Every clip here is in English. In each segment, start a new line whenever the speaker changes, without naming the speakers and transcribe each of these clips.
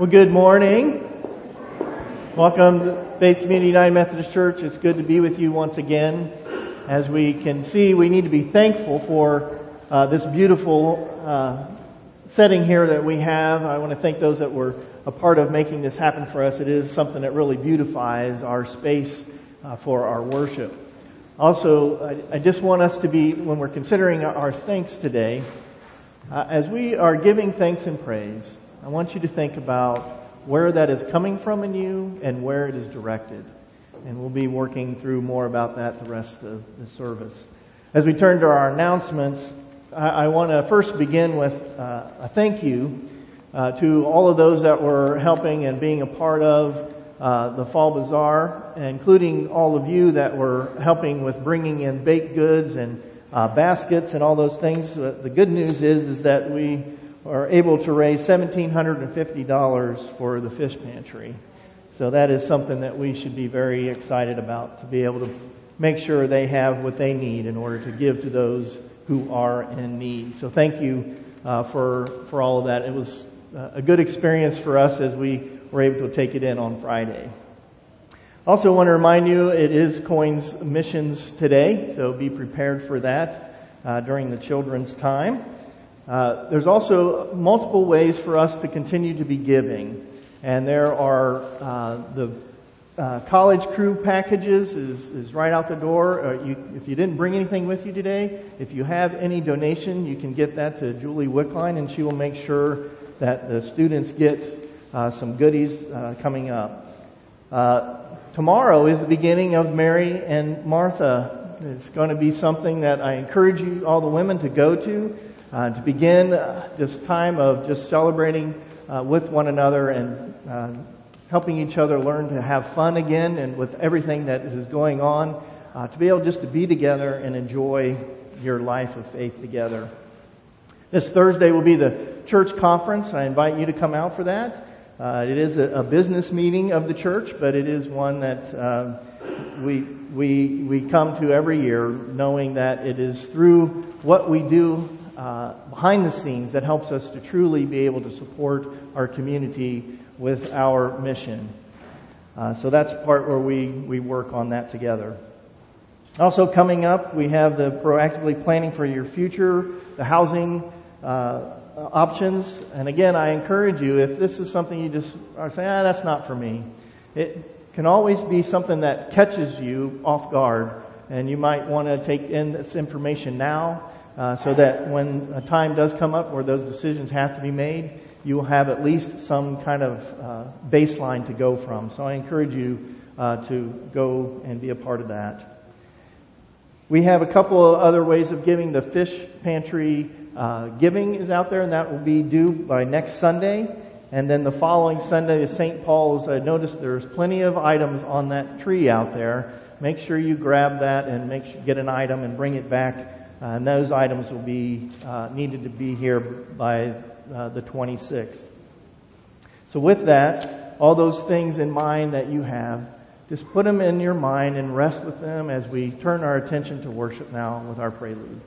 Well, good morning. Welcome to Faith Community United Methodist Church. It's good to be with you once again. As we can see, we need to be thankful for uh, this beautiful uh, setting here that we have. I want to thank those that were a part of making this happen for us. It is something that really beautifies our space uh, for our worship. Also, I, I, just want us to be, when we're considering our, our thanks today, uh, as we are giving thanks and praise, I want you to think about where that is coming from in you and where it is directed. And we'll be working through more about that the rest of the service. As we turn to our announcements, I, I want to first begin with uh, a thank you uh, to all of those that were helping and being a part of uh, the Fall Bazaar, including all of you that were helping with bringing in baked goods and uh, baskets and all those things. the good news is, is that we are able to raise $1,750 for the fish pantry. So that is something that we should be very excited about to be able to make sure they have what they need in order to give to those who are in need. So thank you uh, for for all of that. It was uh, a good experience for us as we were able to take it in on Friday. Also want to remind you it is Coins Missions today, so be prepared for that uh, during the children's time. Uh, there's also multiple ways for us to continue to be giving. And there are uh, the uh, college crew packages is, is right out the door. Uh, you, if you didn't bring anything with you today, if you have any donation, you can get that to Julie Wickline and she will make sure that the students get uh, some goodies coming up. tomorrow is the beginning of Mary and Martha. It's going to be something that I encourage you, all the women, to go to uh, to begin uh, this time of just celebrating uh, with one another and uh, helping each other learn to have fun again and with everything that is going on, uh, to be able just to be together and enjoy your life of faith together. This Thursday will be the church conference. I invite you to come out for that. Uh, it is a, a, business meeting of the church, but it is one that we we we come to every year, knowing that it is through what we do uh, behind the scenes that helps us to truly be able to support our community with our mission. Uh, so that's part where we, we work on that together. Also coming up, we have the proactively planning for your future, the housing uh, options. And again, I encourage you, if this is something you just are saying, ah, that's not for me, it can always be something that catches you off guard. And you might want to take in this information now uh, so that when a time does come up where those decisions have to be made, you will have at least some kind of uh, baseline to go from. So I encourage you uh, to go and be a part of that. We have a couple of other ways of giving. The fish pantry uh, giving is out there, and that will be due by next Sunday. And then the following Sunday is St. Paul's. I noticed there's plenty of items on that tree out there. Make sure you grab that and make sure, get an item and bring it back and those items will be uh, needed to be here by uh, the 26th. So with that, all those things in mind that you have, just put them in your mind and rest with them as we turn our attention to worship now with our prelude.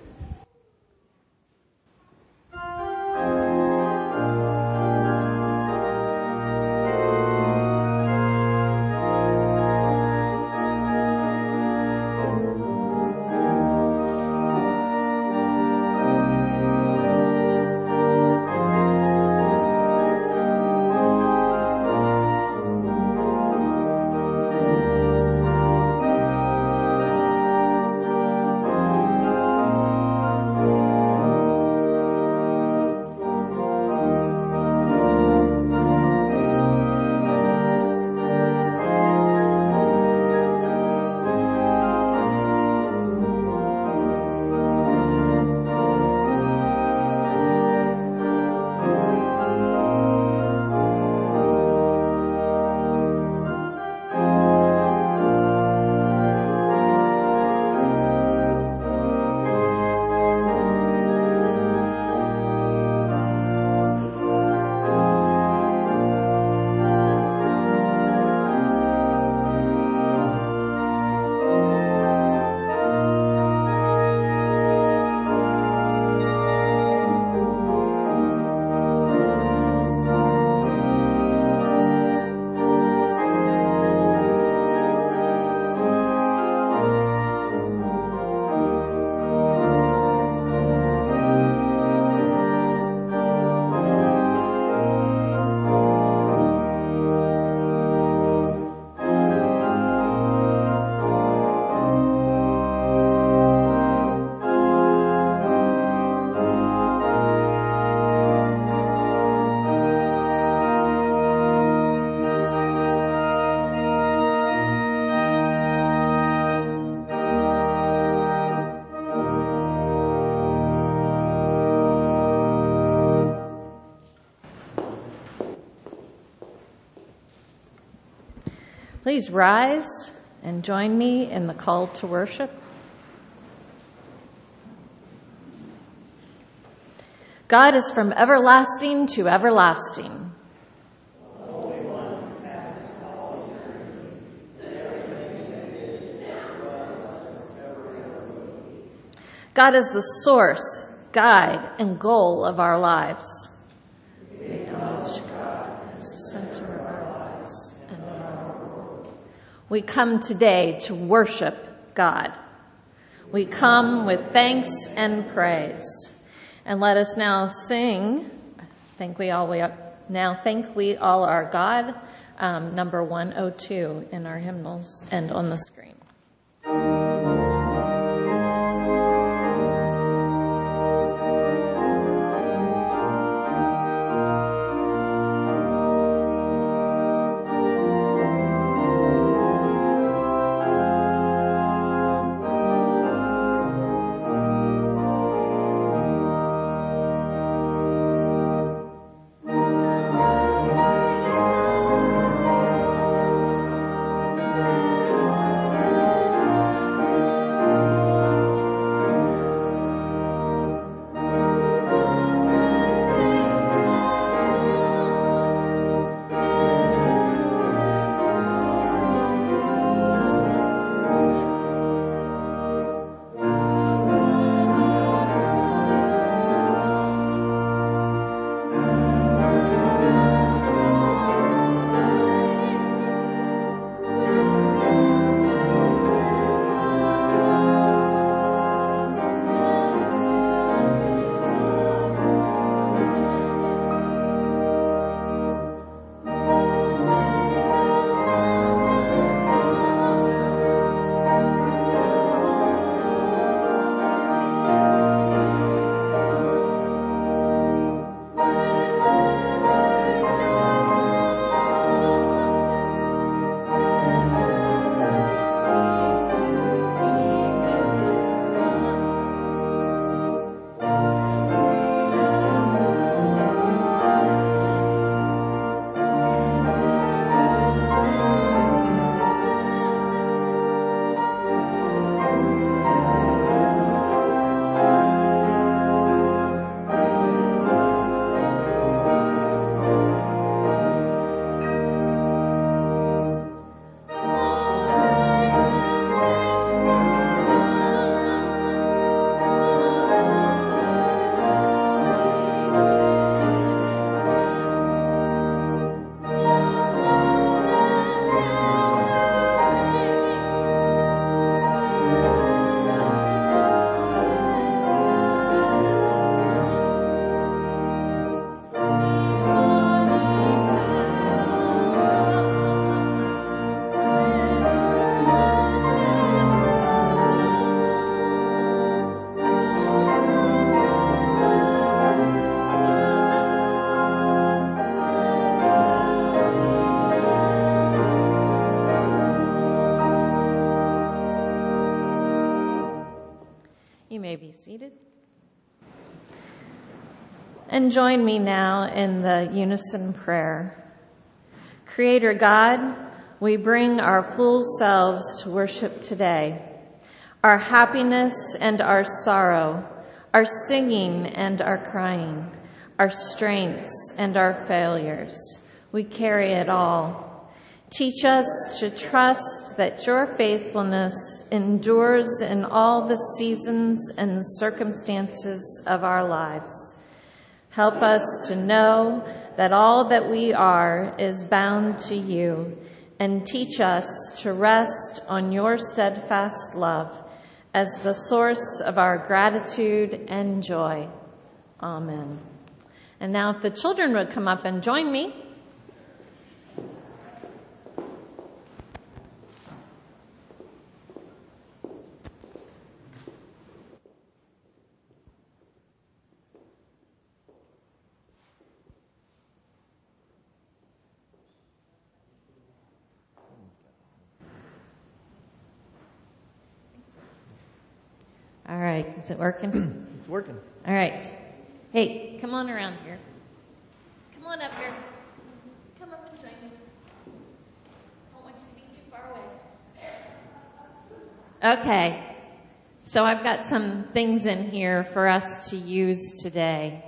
Please rise and join me in the call to worship. God is from everlasting to everlasting. God is the source, guide, and goal of our lives. We acknowledge God as the center of our lives and of our world. We come today to worship God. We come with thanks and praise. And let us now sing, thank we all, we now thank we all our God, um, number 102 in our hymnals and on the screen. And join me now in the unison prayer. Creator God, we bring our full selves to worship today. Our happiness and our sorrow, our singing and our crying, our strengths and our failures. We carry it all. Teach us to trust that your faithfulness endures in all the seasons and circumstances of our lives. Help us to know that all that we are is bound to you, and teach us to rest on your steadfast love as the source of our gratitude and joy. Amen. And now, if the children would come up and join me. All right. Is it working?
it's working.
All right. Hey, come on around here. Come on up here. Come up and join me. I don't want you to meet you Okay, so I've got some things in here for us to use today.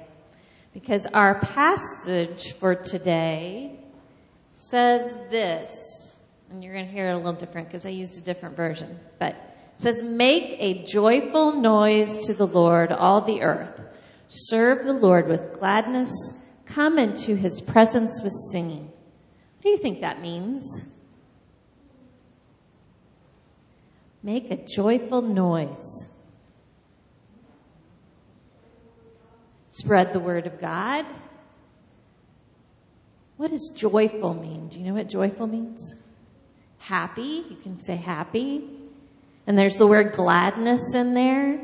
Because our passage for today says this, and you're going to hear it a little different because I used a different version, but it says, Make a joyful noise to the Lord, all the earth. Serve the Lord with gladness. Come into his presence with singing. What do you think that means? Make a joyful noise. Spread the word of God. What does joyful mean? Do you know what joyful means? Happy. You can say happy. And there's the word gladness in there.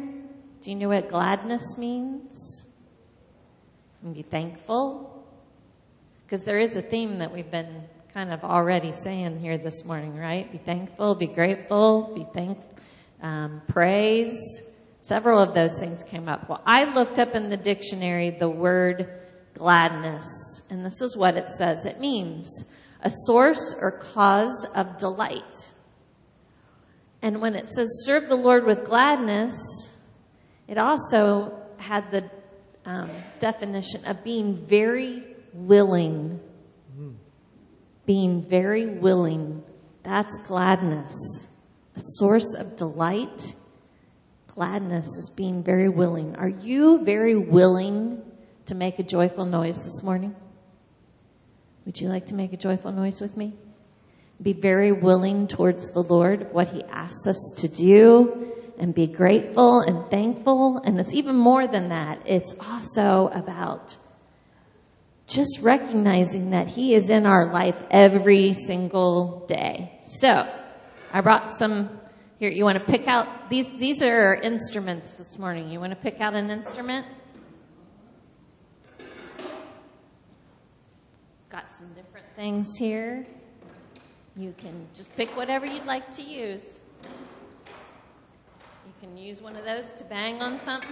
Do you know what gladness means? And be thankful. Because there is a theme that we've been kind of already saying here this morning, right? Be thankful, be grateful, be thankful, um, praise. Several of those things came up. Well, I looked up in the dictionary the word gladness, and this is what it says. It means a source or cause of delight. And when it says serve the Lord with gladness, it also had the um, definition of being very willing. Being very willing. That's gladness. A source of delight. Gladness is being very willing. Are you very willing to make a joyful noise this morning? Would you like to make a joyful noise with me? Be very willing towards the Lord, what He asks us to do, and be grateful and thankful. And it's even more than that. It's also about just recognizing that He is in our life every single day. So, I brought some here. You want to pick out these? These are instruments this morning. You want to pick out an instrument? Got some different things here. You can just pick whatever you'd like to use. You can use one of those to bang on something.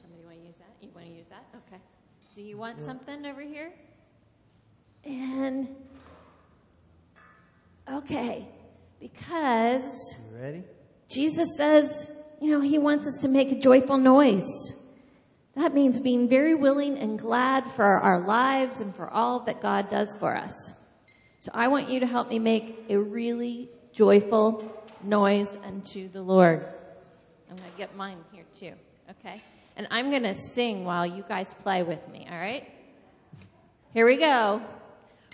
Somebody want to use that? You want to use that? Okay. Do you want something over here? And okay, because
You ready?
Jesus says, you know, he wants us to make a joyful noise. That means being very willing and glad for our lives and for all that God does for us. So I want you to help me make a really joyful noise unto the Lord. I'm going to get mine here too, okay? And I'm going to sing while you guys play with me, all right? Here we go.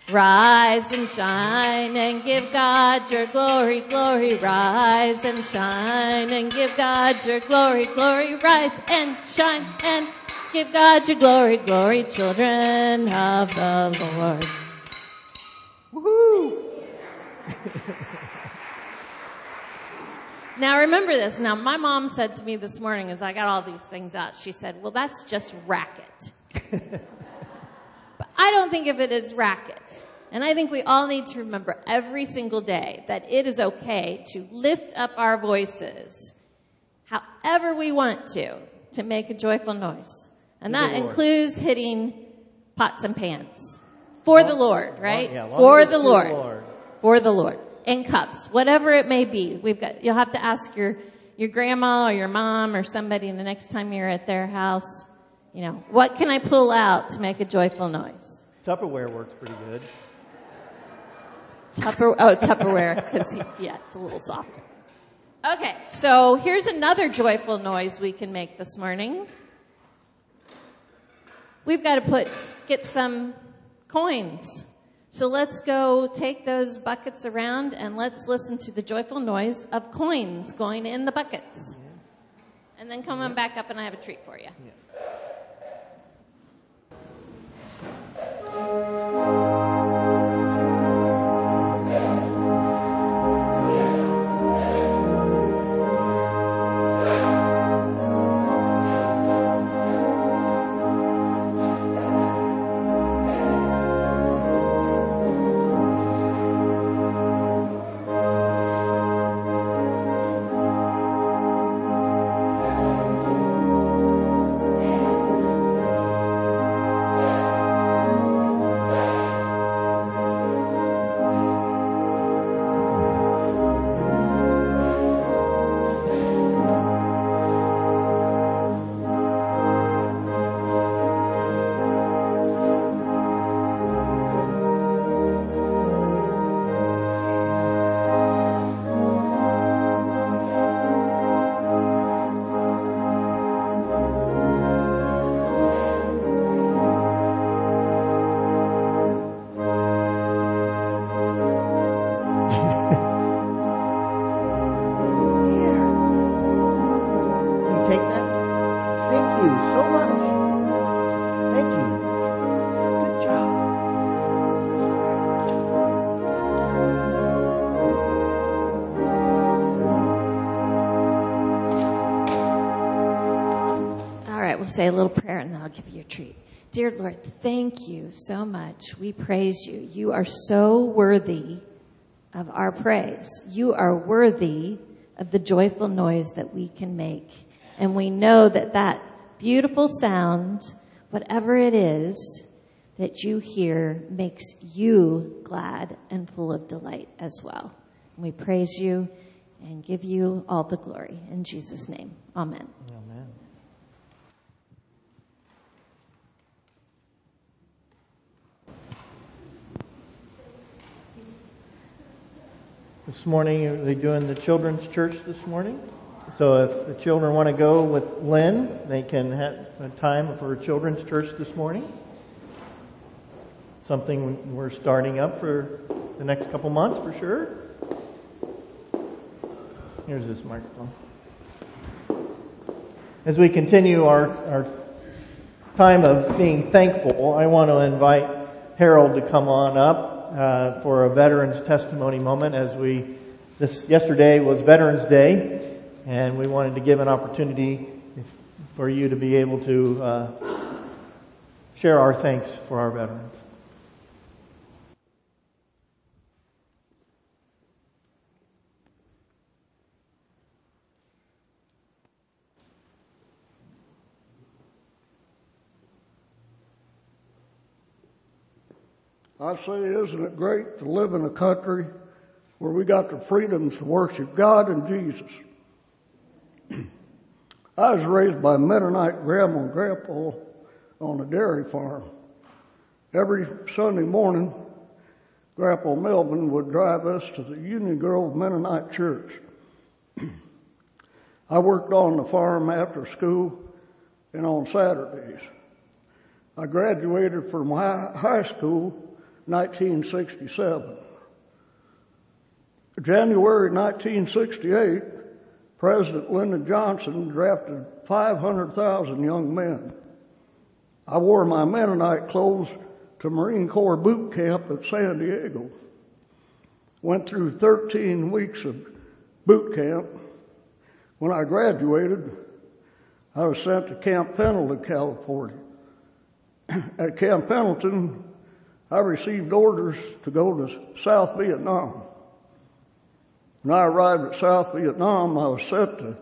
Rise and shine and give God your glory, glory. Rise and shine and give God your glory, glory. Rise and shine and give God your glory, glory, children of the Lord.
Woohoo!
Now remember this. Now my mom said to me this morning as I got all these things out, she said, well that's just racket. I don't think of it as racket. And I think we all need to remember every single day that it is okay to lift up our voices however we want to, to make a joyful noise. And that includes hitting pots and pans. For the Lord, right?
Yeah,
For the Lord
Lord.
for the Lord in cups, whatever it may be. We've got, you'll have to ask your, your grandma or your mom or somebody the next time you're at their house, you know, what can I pull out to make a joyful noise?
Tupperware works pretty good.
Tupper, oh, Tupperware, because, yeah, it's a little softer. Okay, so here's another joyful noise we can make this morning. We've got to put, get some coins. So let's go take those buckets around and let's listen to the joyful noise of coins going in the buckets. And then come on back up and I have a treat for you. Amen. Say a little prayer and then I'll give you a treat. Dear Lord, thank you so much. We praise you. You are so worthy of our praise. You are worthy of the joyful noise that we can make. And we know that that beautiful sound, whatever it is that you hear, makes you glad and full of delight as well. We praise you and give you all the glory. In Jesus' name, amen.
Amen. This morning, are they doing the children's church this morning? So if the children want to go with Lynn, they can have a time for children's church this morning. Something we're starting up for the next couple months for sure. Here's this microphone. As we continue our, our time of being thankful, I want to invite Harold to come on up uh, for a veterans testimony moment. As we this yesterday was Veterans Day, and we wanted to give an opportunity for you to be able to uh, share our thanks for our veterans.
I say, isn't it great to live in a country where we got the freedoms to worship God and Jesus? I was raised by Mennonite grandma and grandpa on a dairy farm. Every Sunday morning, Grandpa Melvin would drive us to the Union Grove Mennonite Church. I worked on the farm after school and on Saturdays. I graduated from high school 1967. January 1968, President Lyndon Johnson drafted 500,000 young men. I wore my Mennonite clothes to Marine Corps boot camp at San Diego. Went through 13 weeks of boot camp. When I graduated, I was sent to Camp Pendleton, California. At Camp Pendleton, I received orders to go to South Vietnam. When I arrived at South Vietnam, I was sent to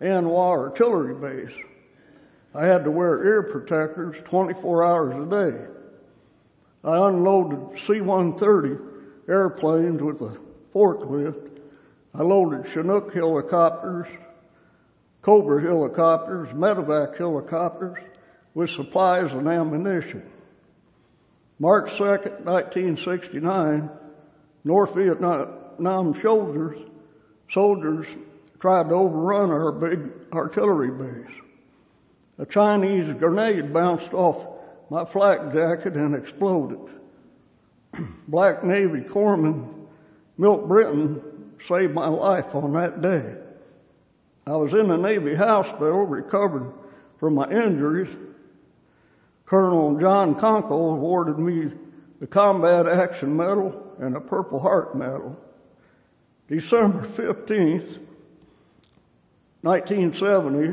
An Hoa Artillery Base. I had to wear ear protectors 24 hours a day. I unloaded C-130 airplanes with a forklift. I loaded Chinook helicopters, Cobra helicopters, medevac helicopters with supplies and ammunition. March 2nd, 1969, North Vietnam soldiers, soldiers tried to overrun our big artillery base. A Chinese grenade bounced off my flak jacket and exploded. Black Navy Corpsman Milt Britton saved my life on that day. I was in the Navy hospital recovered from my injuries Colonel John Conkle awarded me the Combat Action Medal and a Purple Heart Medal. December 15th, 1970,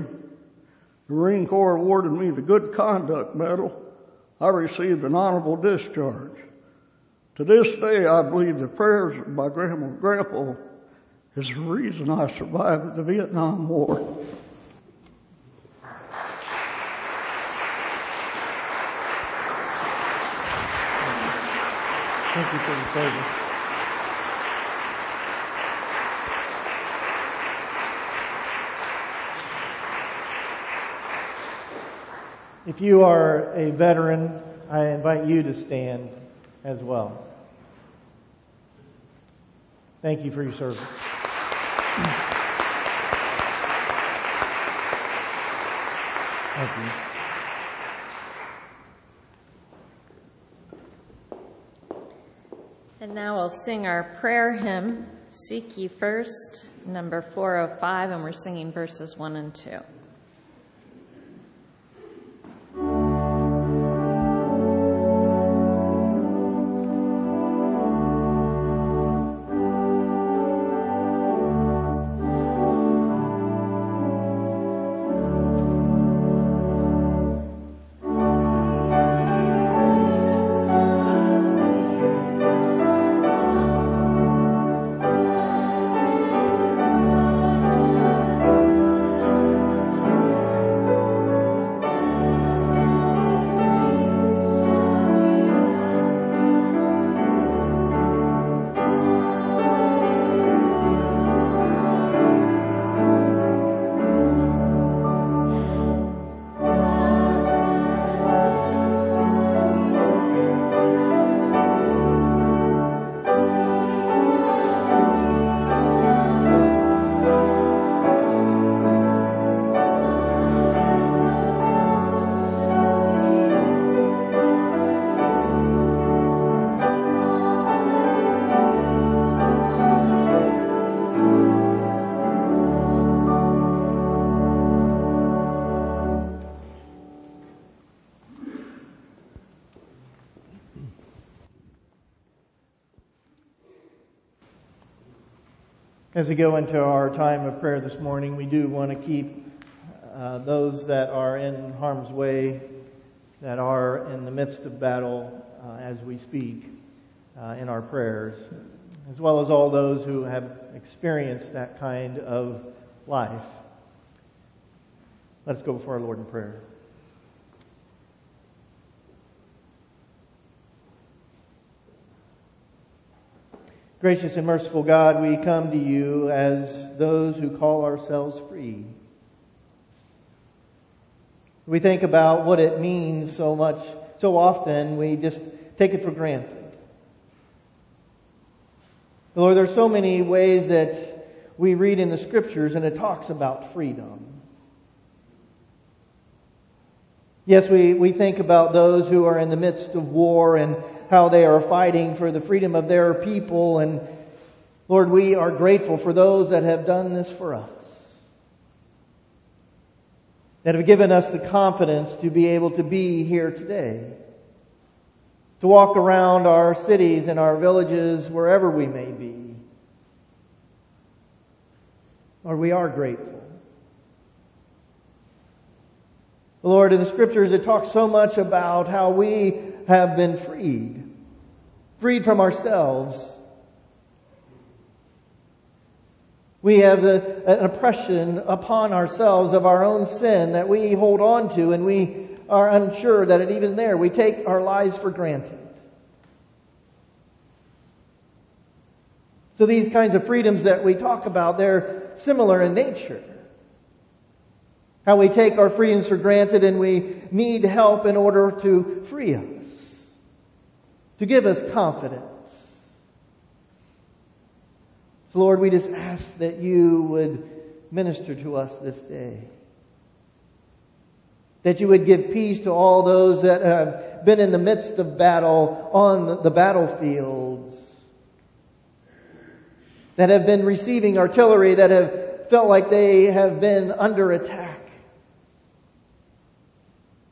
the Marine Corps awarded me the Good Conduct Medal. I received an honorable discharge. To this day, I believe the prayers of my grandma and grandpa is the reason I survived the Vietnam War.
Thank you for. If you are a veteran, I invite you to stand as well. Thank you for your service. Thank you.
And now we'll sing our prayer hymn, Seek Ye First, number 405, and we're singing verses 1 and 2.
As we go into our time of prayer this morning, we do want to keep uh, those that are in harm's way, that are in the midst of battle uh, as we speak uh, in our prayers, as well as all those who have experienced that kind of life. Let's go before our Lord in prayer. Gracious and merciful God, we come to you as those who call ourselves free. We think about what it means so much, so often we just take it for granted. Lord, there's so many ways that we read in the scriptures and it talks about freedom. Yes, we, we think about those who are in the midst of war and how they are fighting for the freedom of their people. And Lord, we are grateful for those that have done this for us. That have given us the confidence to be able to be here today. To walk around our cities and our villages, wherever we may be. Lord, we are grateful. Lord, in the scriptures it talks so much about how we have been freed. Freed from ourselves. We have a, an oppression upon ourselves of our own sin that we hold on to and we are unsure that it even there. We take our lives for granted. So these kinds of freedoms that we talk about, they're similar in nature. How we take our freedoms for granted and we need help in order to free us. To give us confidence. So Lord, we just ask that you would minister to us this day. That you would give peace to all those that have been in the midst of battle on the battlefields. That have been receiving artillery, that have felt like they have been under attack.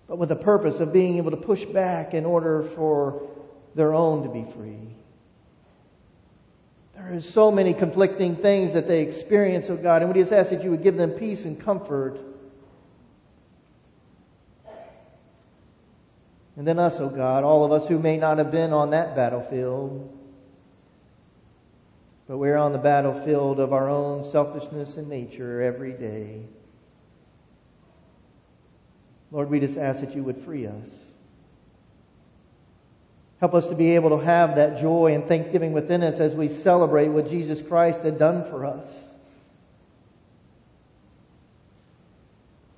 But with the purpose of being able to push back in order for their own to be free. There are so many conflicting things that they experience, oh God, and we just ask that you would give them peace and comfort. And then us, oh God, all of us who may not have been on that battlefield, but we're on the battlefield of our own selfishness and nature every day. Lord, we just ask that you would free us. Help us to be able to have that joy and thanksgiving within us as we celebrate what Jesus Christ had done for us.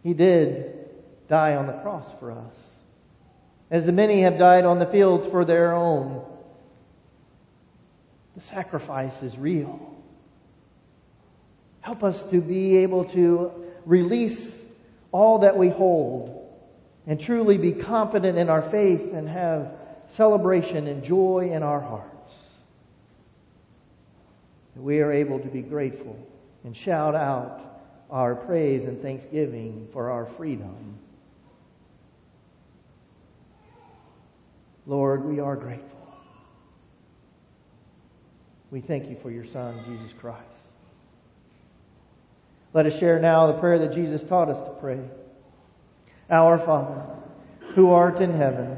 He did die on the cross for us. As the many have died on the fields for their own. The sacrifice is real. Help us to be able to release all that we hold and truly be confident in our faith and have celebration and joy in our hearts. That we are able to be grateful and shout out our praise and thanksgiving for our freedom. Lord, we are grateful. We thank you for your Son, Jesus Christ. Let us share now the prayer that Jesus taught us to pray. Our Father, who art in heaven,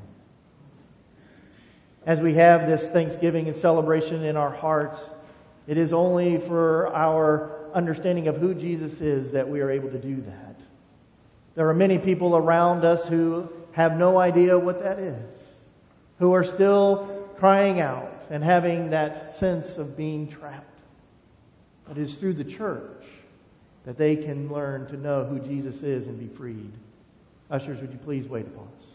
As we have this Thanksgiving and celebration in our hearts, it is only for our understanding of who Jesus is that we are able to do that. There are many people around us who have no idea what that is, who are still crying out and having that sense of being trapped. It is through the church that they can learn to know who Jesus is and be freed. Ushers, would you please wait upon us?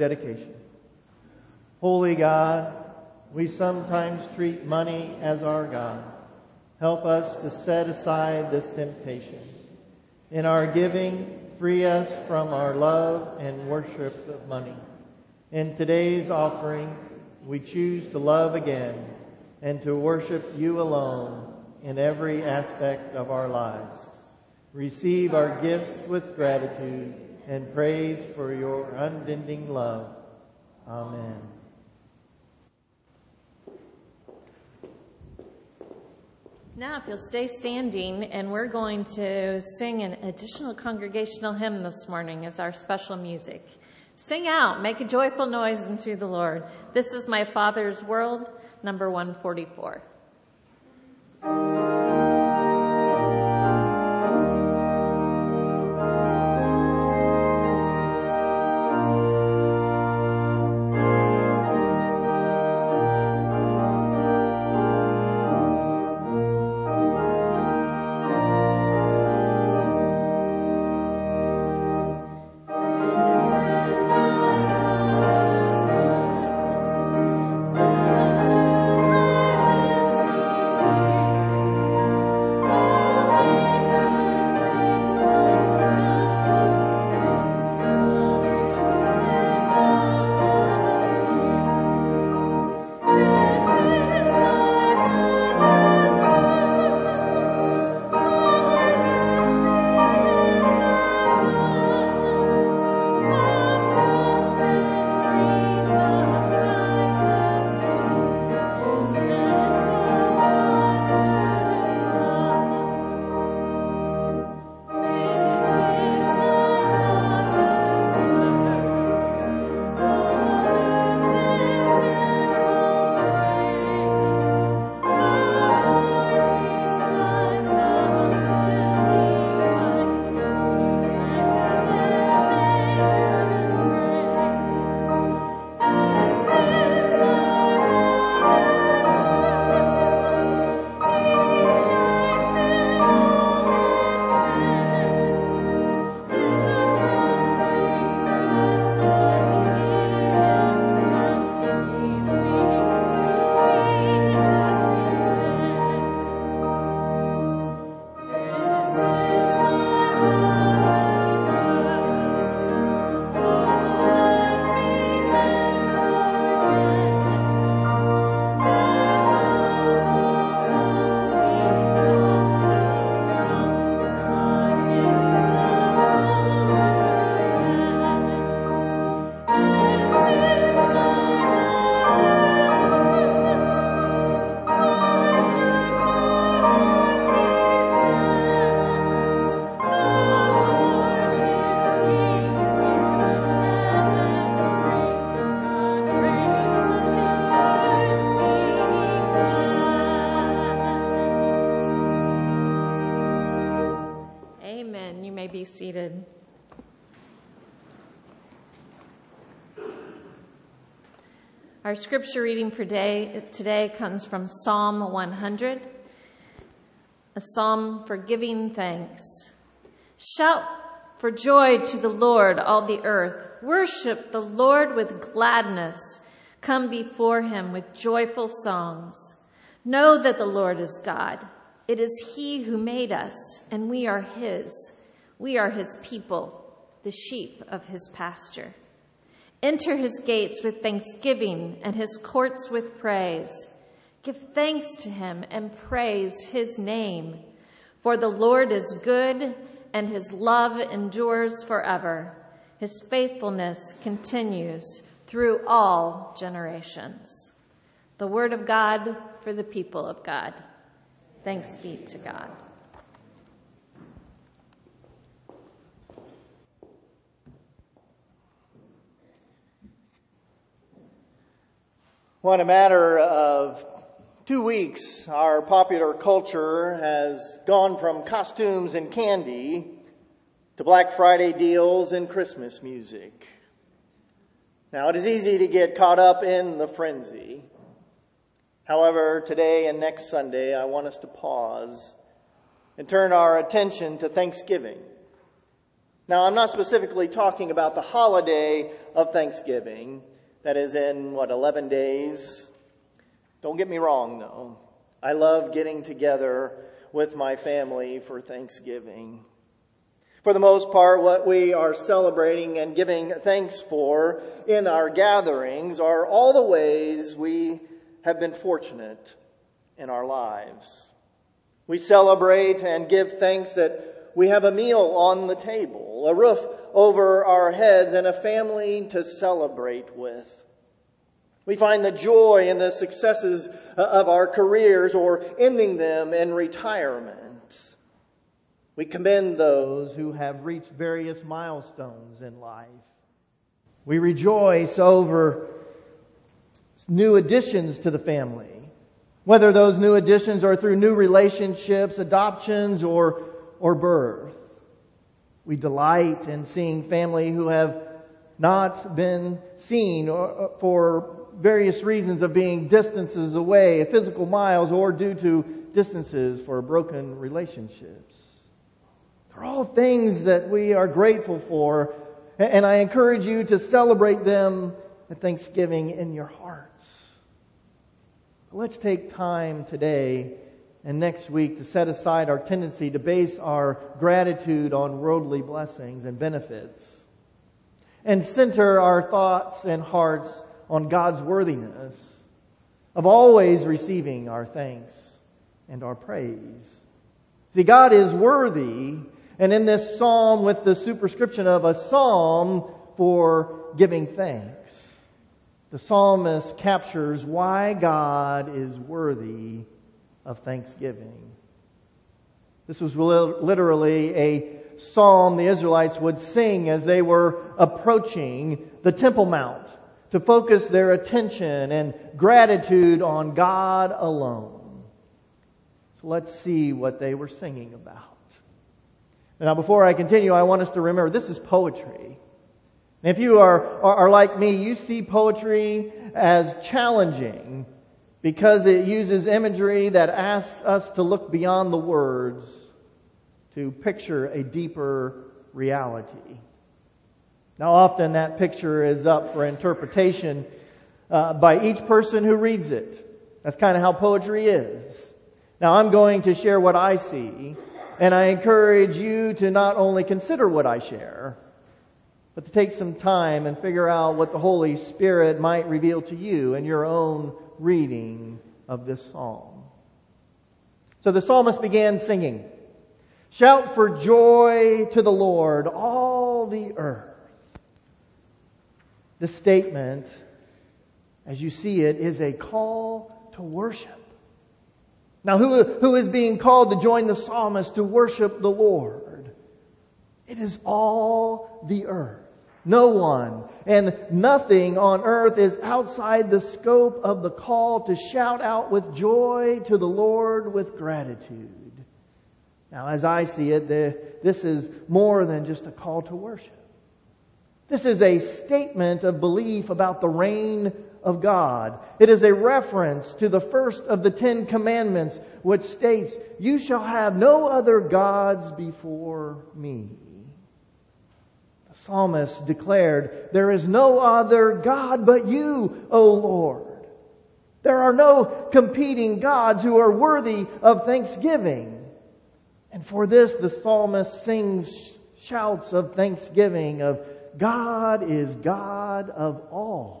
Dedication. Holy God, we sometimes treat money as our God. Help us to set aside this temptation. In our giving, free us from our love and worship of money. In today's offering, we choose to love again and to worship you alone in every aspect of our lives. Receive our gifts with gratitude and praise for your unending love. Amen.
Now, if you'll stay standing, and we're going to sing an additional congregational hymn this morning as our special music. Sing out, make a joyful noise unto the Lord. This is my Father's world, number 144. Our scripture reading for day, today comes from Psalm 100, a psalm for giving thanks. Shout for joy to the Lord, all the earth. Worship the Lord with gladness. Come before him with joyful songs. Know that the Lord is God. It is he who made us, and we are his. We are his people, the sheep of his pasture. Enter his gates with thanksgiving and his courts with praise. Give thanks to him and praise his name. For the Lord is good and his love endures forever. His faithfulness continues through all generations. The word of God for the people of God. Thanks be to God.
Well, in a matter of two weeks, our popular culture has gone from costumes and candy to Black Friday deals and Christmas music. Now, it is easy to get caught up in the frenzy. However, today and next Sunday, I want us to pause and turn our attention to Thanksgiving. Now, I'm not specifically talking about the holiday of Thanksgiving. That is in, what, 11 days? Don't get me wrong, though. I love getting together with my family for Thanksgiving. For the most part, what we are celebrating and giving thanks for in our gatherings are all the ways we have been fortunate in our lives. We celebrate and give thanks that we have a meal on the table, a roof over our heads, and a family to celebrate with. We find the joy in the successes uh, of our careers or ending them in retirement. We commend those who have reached various milestones in life. We rejoice over new additions to the family, whether those new additions are through new relationships, adoptions, or or birth. We delight in seeing family who have not been seen uh, for various reasons of being distances away, physical miles, or due to distances for broken relationships. They're all things that we are grateful for, and I encourage you to celebrate them at Thanksgiving in your hearts. Let's take time today and next week to set aside our tendency to base our gratitude on worldly blessings and benefits and center our thoughts and hearts on God's worthiness of always receiving our thanks and our praise. See, God is worthy, and in this psalm with the superscription of a psalm for giving thanks, the psalmist captures why God is worthy of thanksgiving. This was literally a psalm the Israelites would sing as they were approaching the Temple Mount to focus their attention and gratitude on God alone. So let's see what they were singing about. Now, before I continue, I want us to remember this is poetry. if you are, are, are like me, you see poetry as challenging because it uses imagery that asks us to look beyond the words to picture a deeper reality. Now often that picture is up for interpretation uh, by each person who reads it. That's kind of how poetry is. Now I'm going to share what I see, and I encourage you to not only consider what I share, but to take some time and figure out what the Holy Spirit might reveal to you in your own reading of this psalm. So the psalmist began singing, Shout for joy to the Lord, all the earth. The statement, as you see it, is a call to worship. Now who, who is being called to join the psalmist to worship the Lord? It is all the earth. No one and nothing on earth is outside the scope of the call to shout out with joy to the Lord with gratitude. Now, as I see it, this is more than just a call to worship. This is a statement of belief about the reign of God. It is a reference to the first of the Ten Commandments, which states, You shall have no other gods before me psalmist declared, There is no other God but you, O Lord. There are no competing gods who are worthy of thanksgiving. And for this, the psalmist sings shouts of thanksgiving of God is God of all.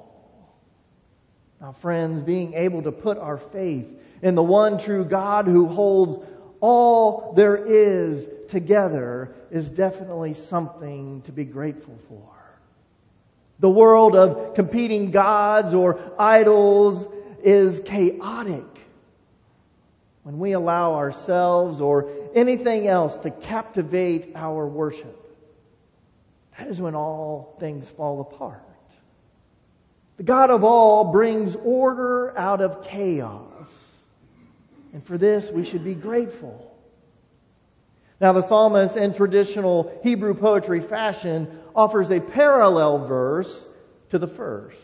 Now friends, being able to put our faith in the one true God who holds all there is together is definitely something to be grateful for. The world of competing gods or idols is chaotic. When we allow ourselves or anything else to captivate our worship, that is when all things fall apart. The God of all brings order out of chaos. And for this, we should be grateful. Now the psalmist in traditional Hebrew poetry fashion offers a parallel verse to the first,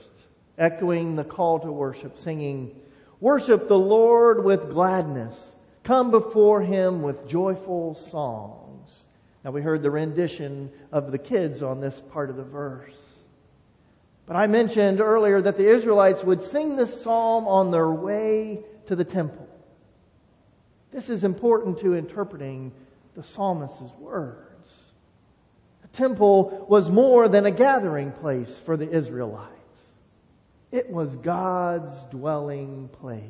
echoing the call to worship, singing, Worship the Lord with gladness. Come before him with joyful songs. Now we heard the rendition of the kids on this part of the verse. But I mentioned earlier that the Israelites would sing this psalm on their way to the temple. This is important to interpreting the psalmist's words. The temple was more than a gathering place for the Israelites. It was God's dwelling place.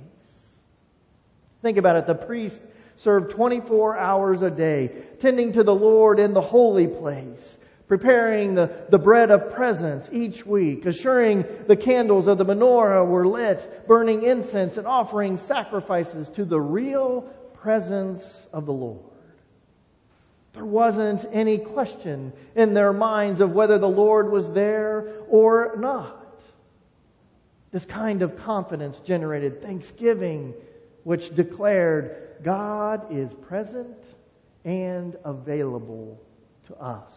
Think about it. The priest served 24 hours a day, tending to the Lord in the holy place, preparing the, the bread of presence each week, assuring the candles of the menorah were lit, burning incense and offering sacrifices to the real presence of the Lord. There wasn't any question in their minds of whether the Lord was there or not. This kind of confidence generated thanksgiving, which declared God is present and available to us.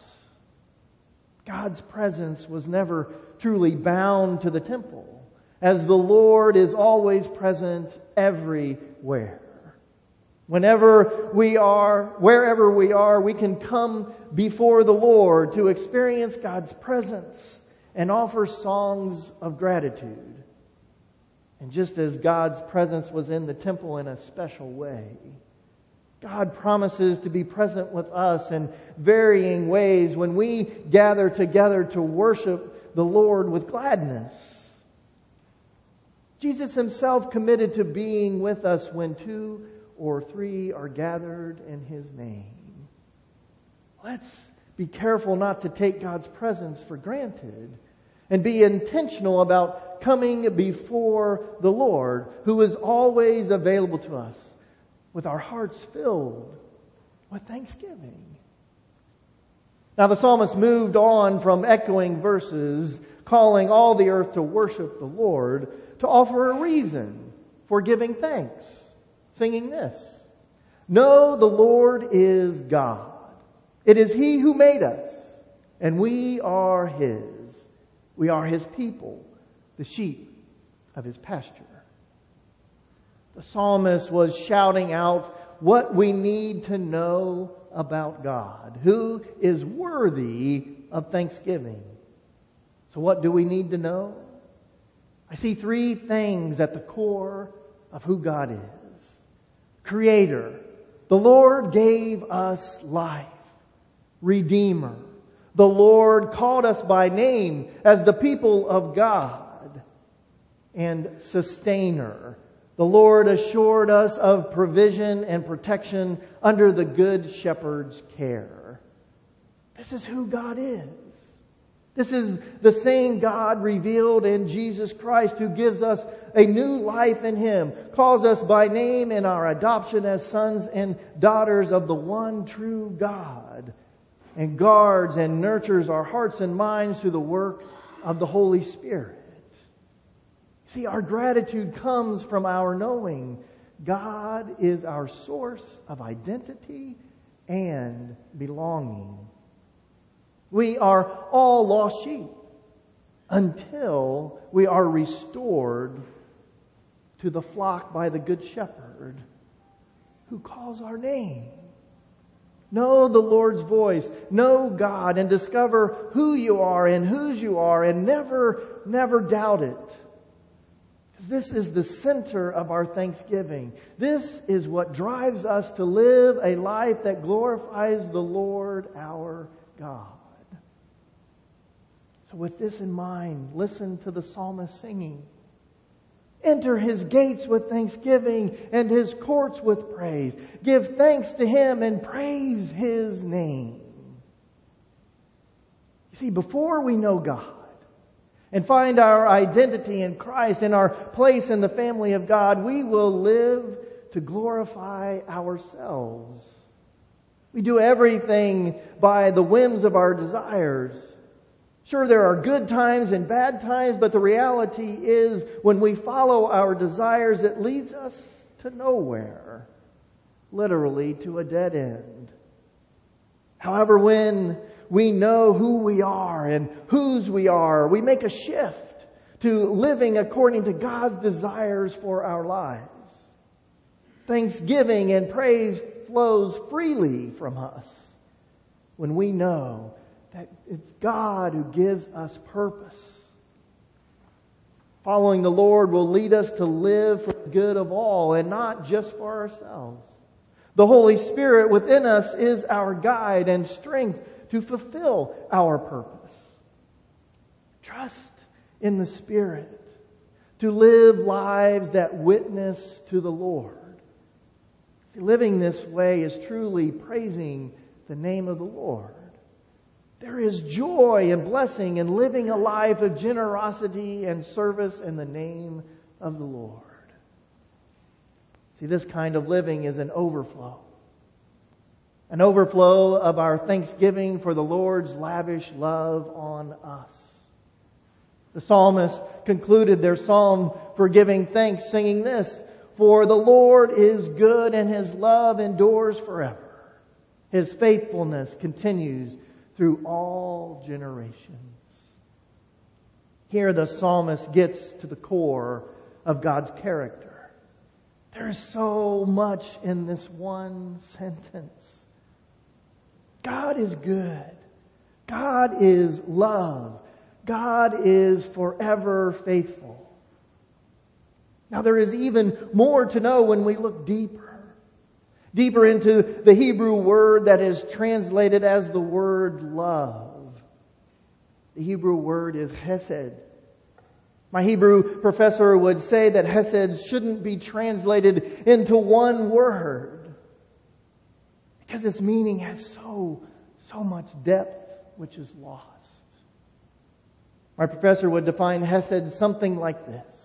God's presence was never truly bound to the temple, as the Lord is always present everywhere. Whenever we are, wherever we are, we can come before the Lord to experience God's presence and offer songs of gratitude. And just as God's presence was in the temple in a special way, God promises to be present with us in varying ways when we gather together to worship the Lord with gladness. Jesus himself committed to being with us when two or three are gathered in his name. Let's be careful not to take God's presence for granted and be intentional about coming before the Lord who is always available to us with our hearts filled with thanksgiving. Now the psalmist moved on from echoing verses calling all the earth to worship the Lord to offer a reason for giving thanks, singing this. No, the Lord is God. It is He who made us, and we are His. We are His people, the sheep of His pasture. The psalmist was shouting out what we need to know about God, who is worthy of thanksgiving. So what do we need to know? I see three things at the core of who God is. Creator. The Lord gave us life. Redeemer. The Lord called us by name as the people of God. And sustainer. The Lord assured us of provision and protection under the good shepherd's care. This is who God is. This is the same God revealed in Jesus Christ who gives us a new life in Him, calls us by name in our adoption as sons and daughters of the one true God, and guards and nurtures our hearts and minds through the work of the Holy Spirit. See, our gratitude comes from our knowing God is our source of identity and belonging. We are all lost sheep until we are restored to the flock by the Good Shepherd who calls our name. Know the Lord's voice. Know God and discover who you are and whose you are and never, never doubt it. This is the center of our thanksgiving. This is what drives us to live a life that glorifies the Lord our God. So, with this in mind, listen to the psalmist singing. Enter his gates with thanksgiving and his courts with praise. Give thanks to him and praise his name. You see, before we know God, and find our identity in Christ and our place in the family of God, we will live to glorify ourselves. We do everything by the whims of our desires. Sure, there are good times and bad times, but the reality is when we follow our desires, it leads us to nowhere. Literally to a dead end. However, when we know who we are and whose we are. We make a shift to living according to God's desires for our lives. Thanksgiving and praise flows freely from us. when we know that it's God who gives us purpose. Following the Lord will lead us to live for the good of all and not just for ourselves. The Holy Spirit within us is our guide and strength to fulfill our purpose. Trust in the Spirit to live lives that witness to the Lord. See, living this way is truly praising the name of the Lord. There is joy and blessing in living a life of generosity and service in the name of the Lord. See, this kind of living is an overflow. An overflow of our thanksgiving for the Lord's lavish love on us. The psalmist concluded their psalm for giving thanks singing this, For the Lord is good and his love endures forever. His faithfulness continues through all generations. Here the psalmist gets to the core of God's character. There's so much in this one sentence. God is good. God is love. God is forever faithful. Now there is even more to know when we look deeper. Deeper into the Hebrew word that is translated as the word love. The Hebrew word is hesed. My Hebrew professor would say that hesed shouldn't be translated into one word because its meaning has so, so much depth which is lost. My professor would define Hesed something like this.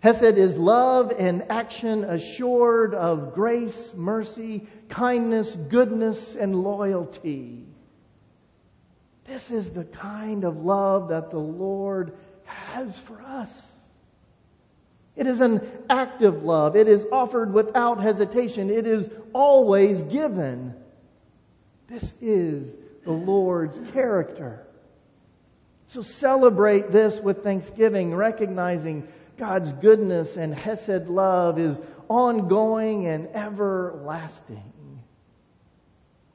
Hesed is love and action assured of grace, mercy, kindness, goodness, and loyalty. This is the kind of love that the Lord has for us. It is an active love. It is offered without hesitation. It is always given. This is the Lord's character. So celebrate this with thanksgiving, recognizing God's goodness and Hesed love is ongoing and everlasting.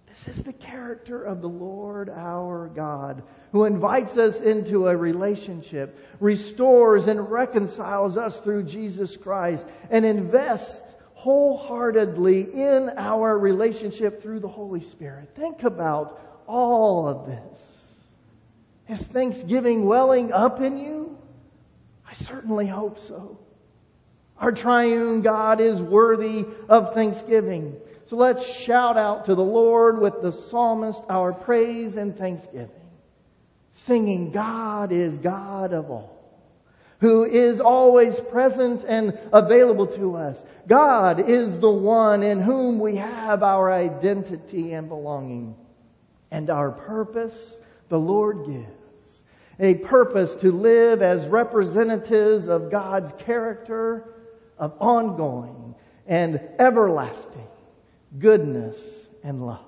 This is the character of the Lord our God, who invites us into a relationship, restores and reconciles us through Jesus Christ, and invests wholeheartedly in our relationship through the Holy Spirit. Think about all of this. Is thanksgiving welling up in you? I certainly hope so. Our triune God is worthy of thanksgiving. So let's shout out to the Lord with the psalmist our praise and thanksgiving. Singing, God is God of all, who is always present and available to us. God is the one in whom we have our identity and belonging and our purpose the Lord gives. A purpose to live as representatives of God's character of ongoing and everlasting goodness and love.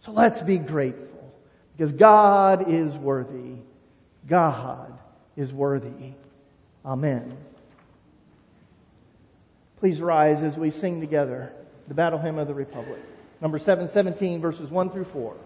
So let's be grateful because God is worthy. God is worthy. Amen. Please rise as we sing together the battle hymn of the Republic. Number 717 verses 1 through 4.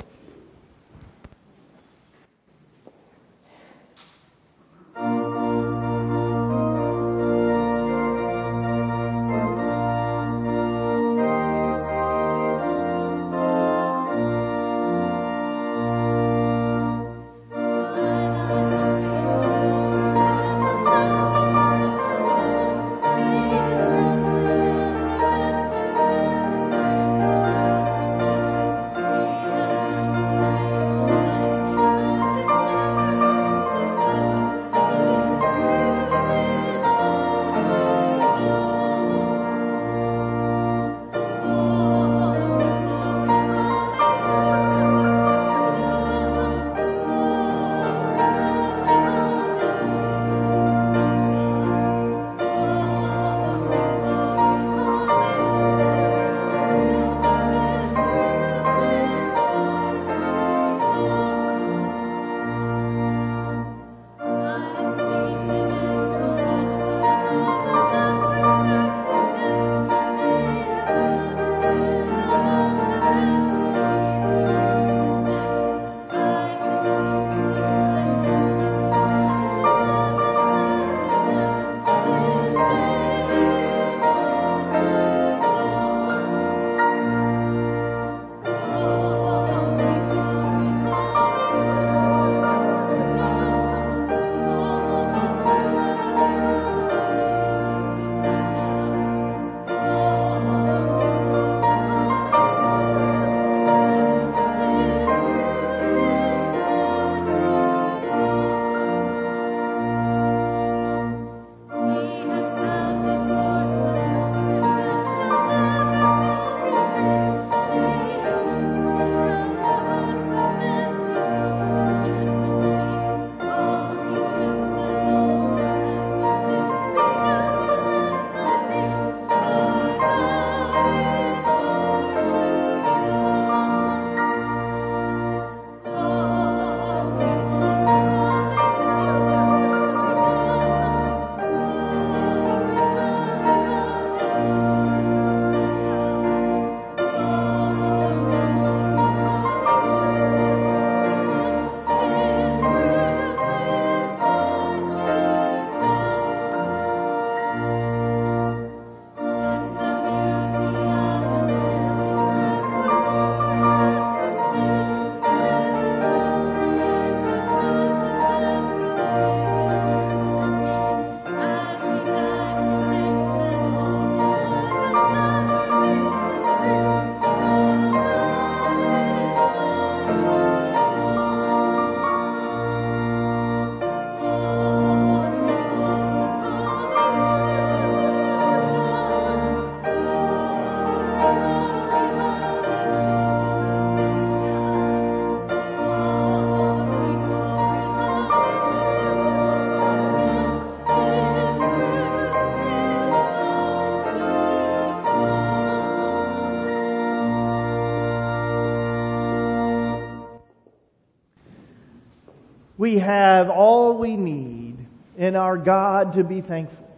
God to be thankful.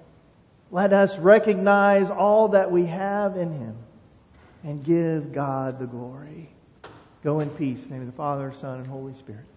Let us recognize all that we have in Him and give God the glory. Go in peace. In the name of the Father, Son, and Holy Spirit.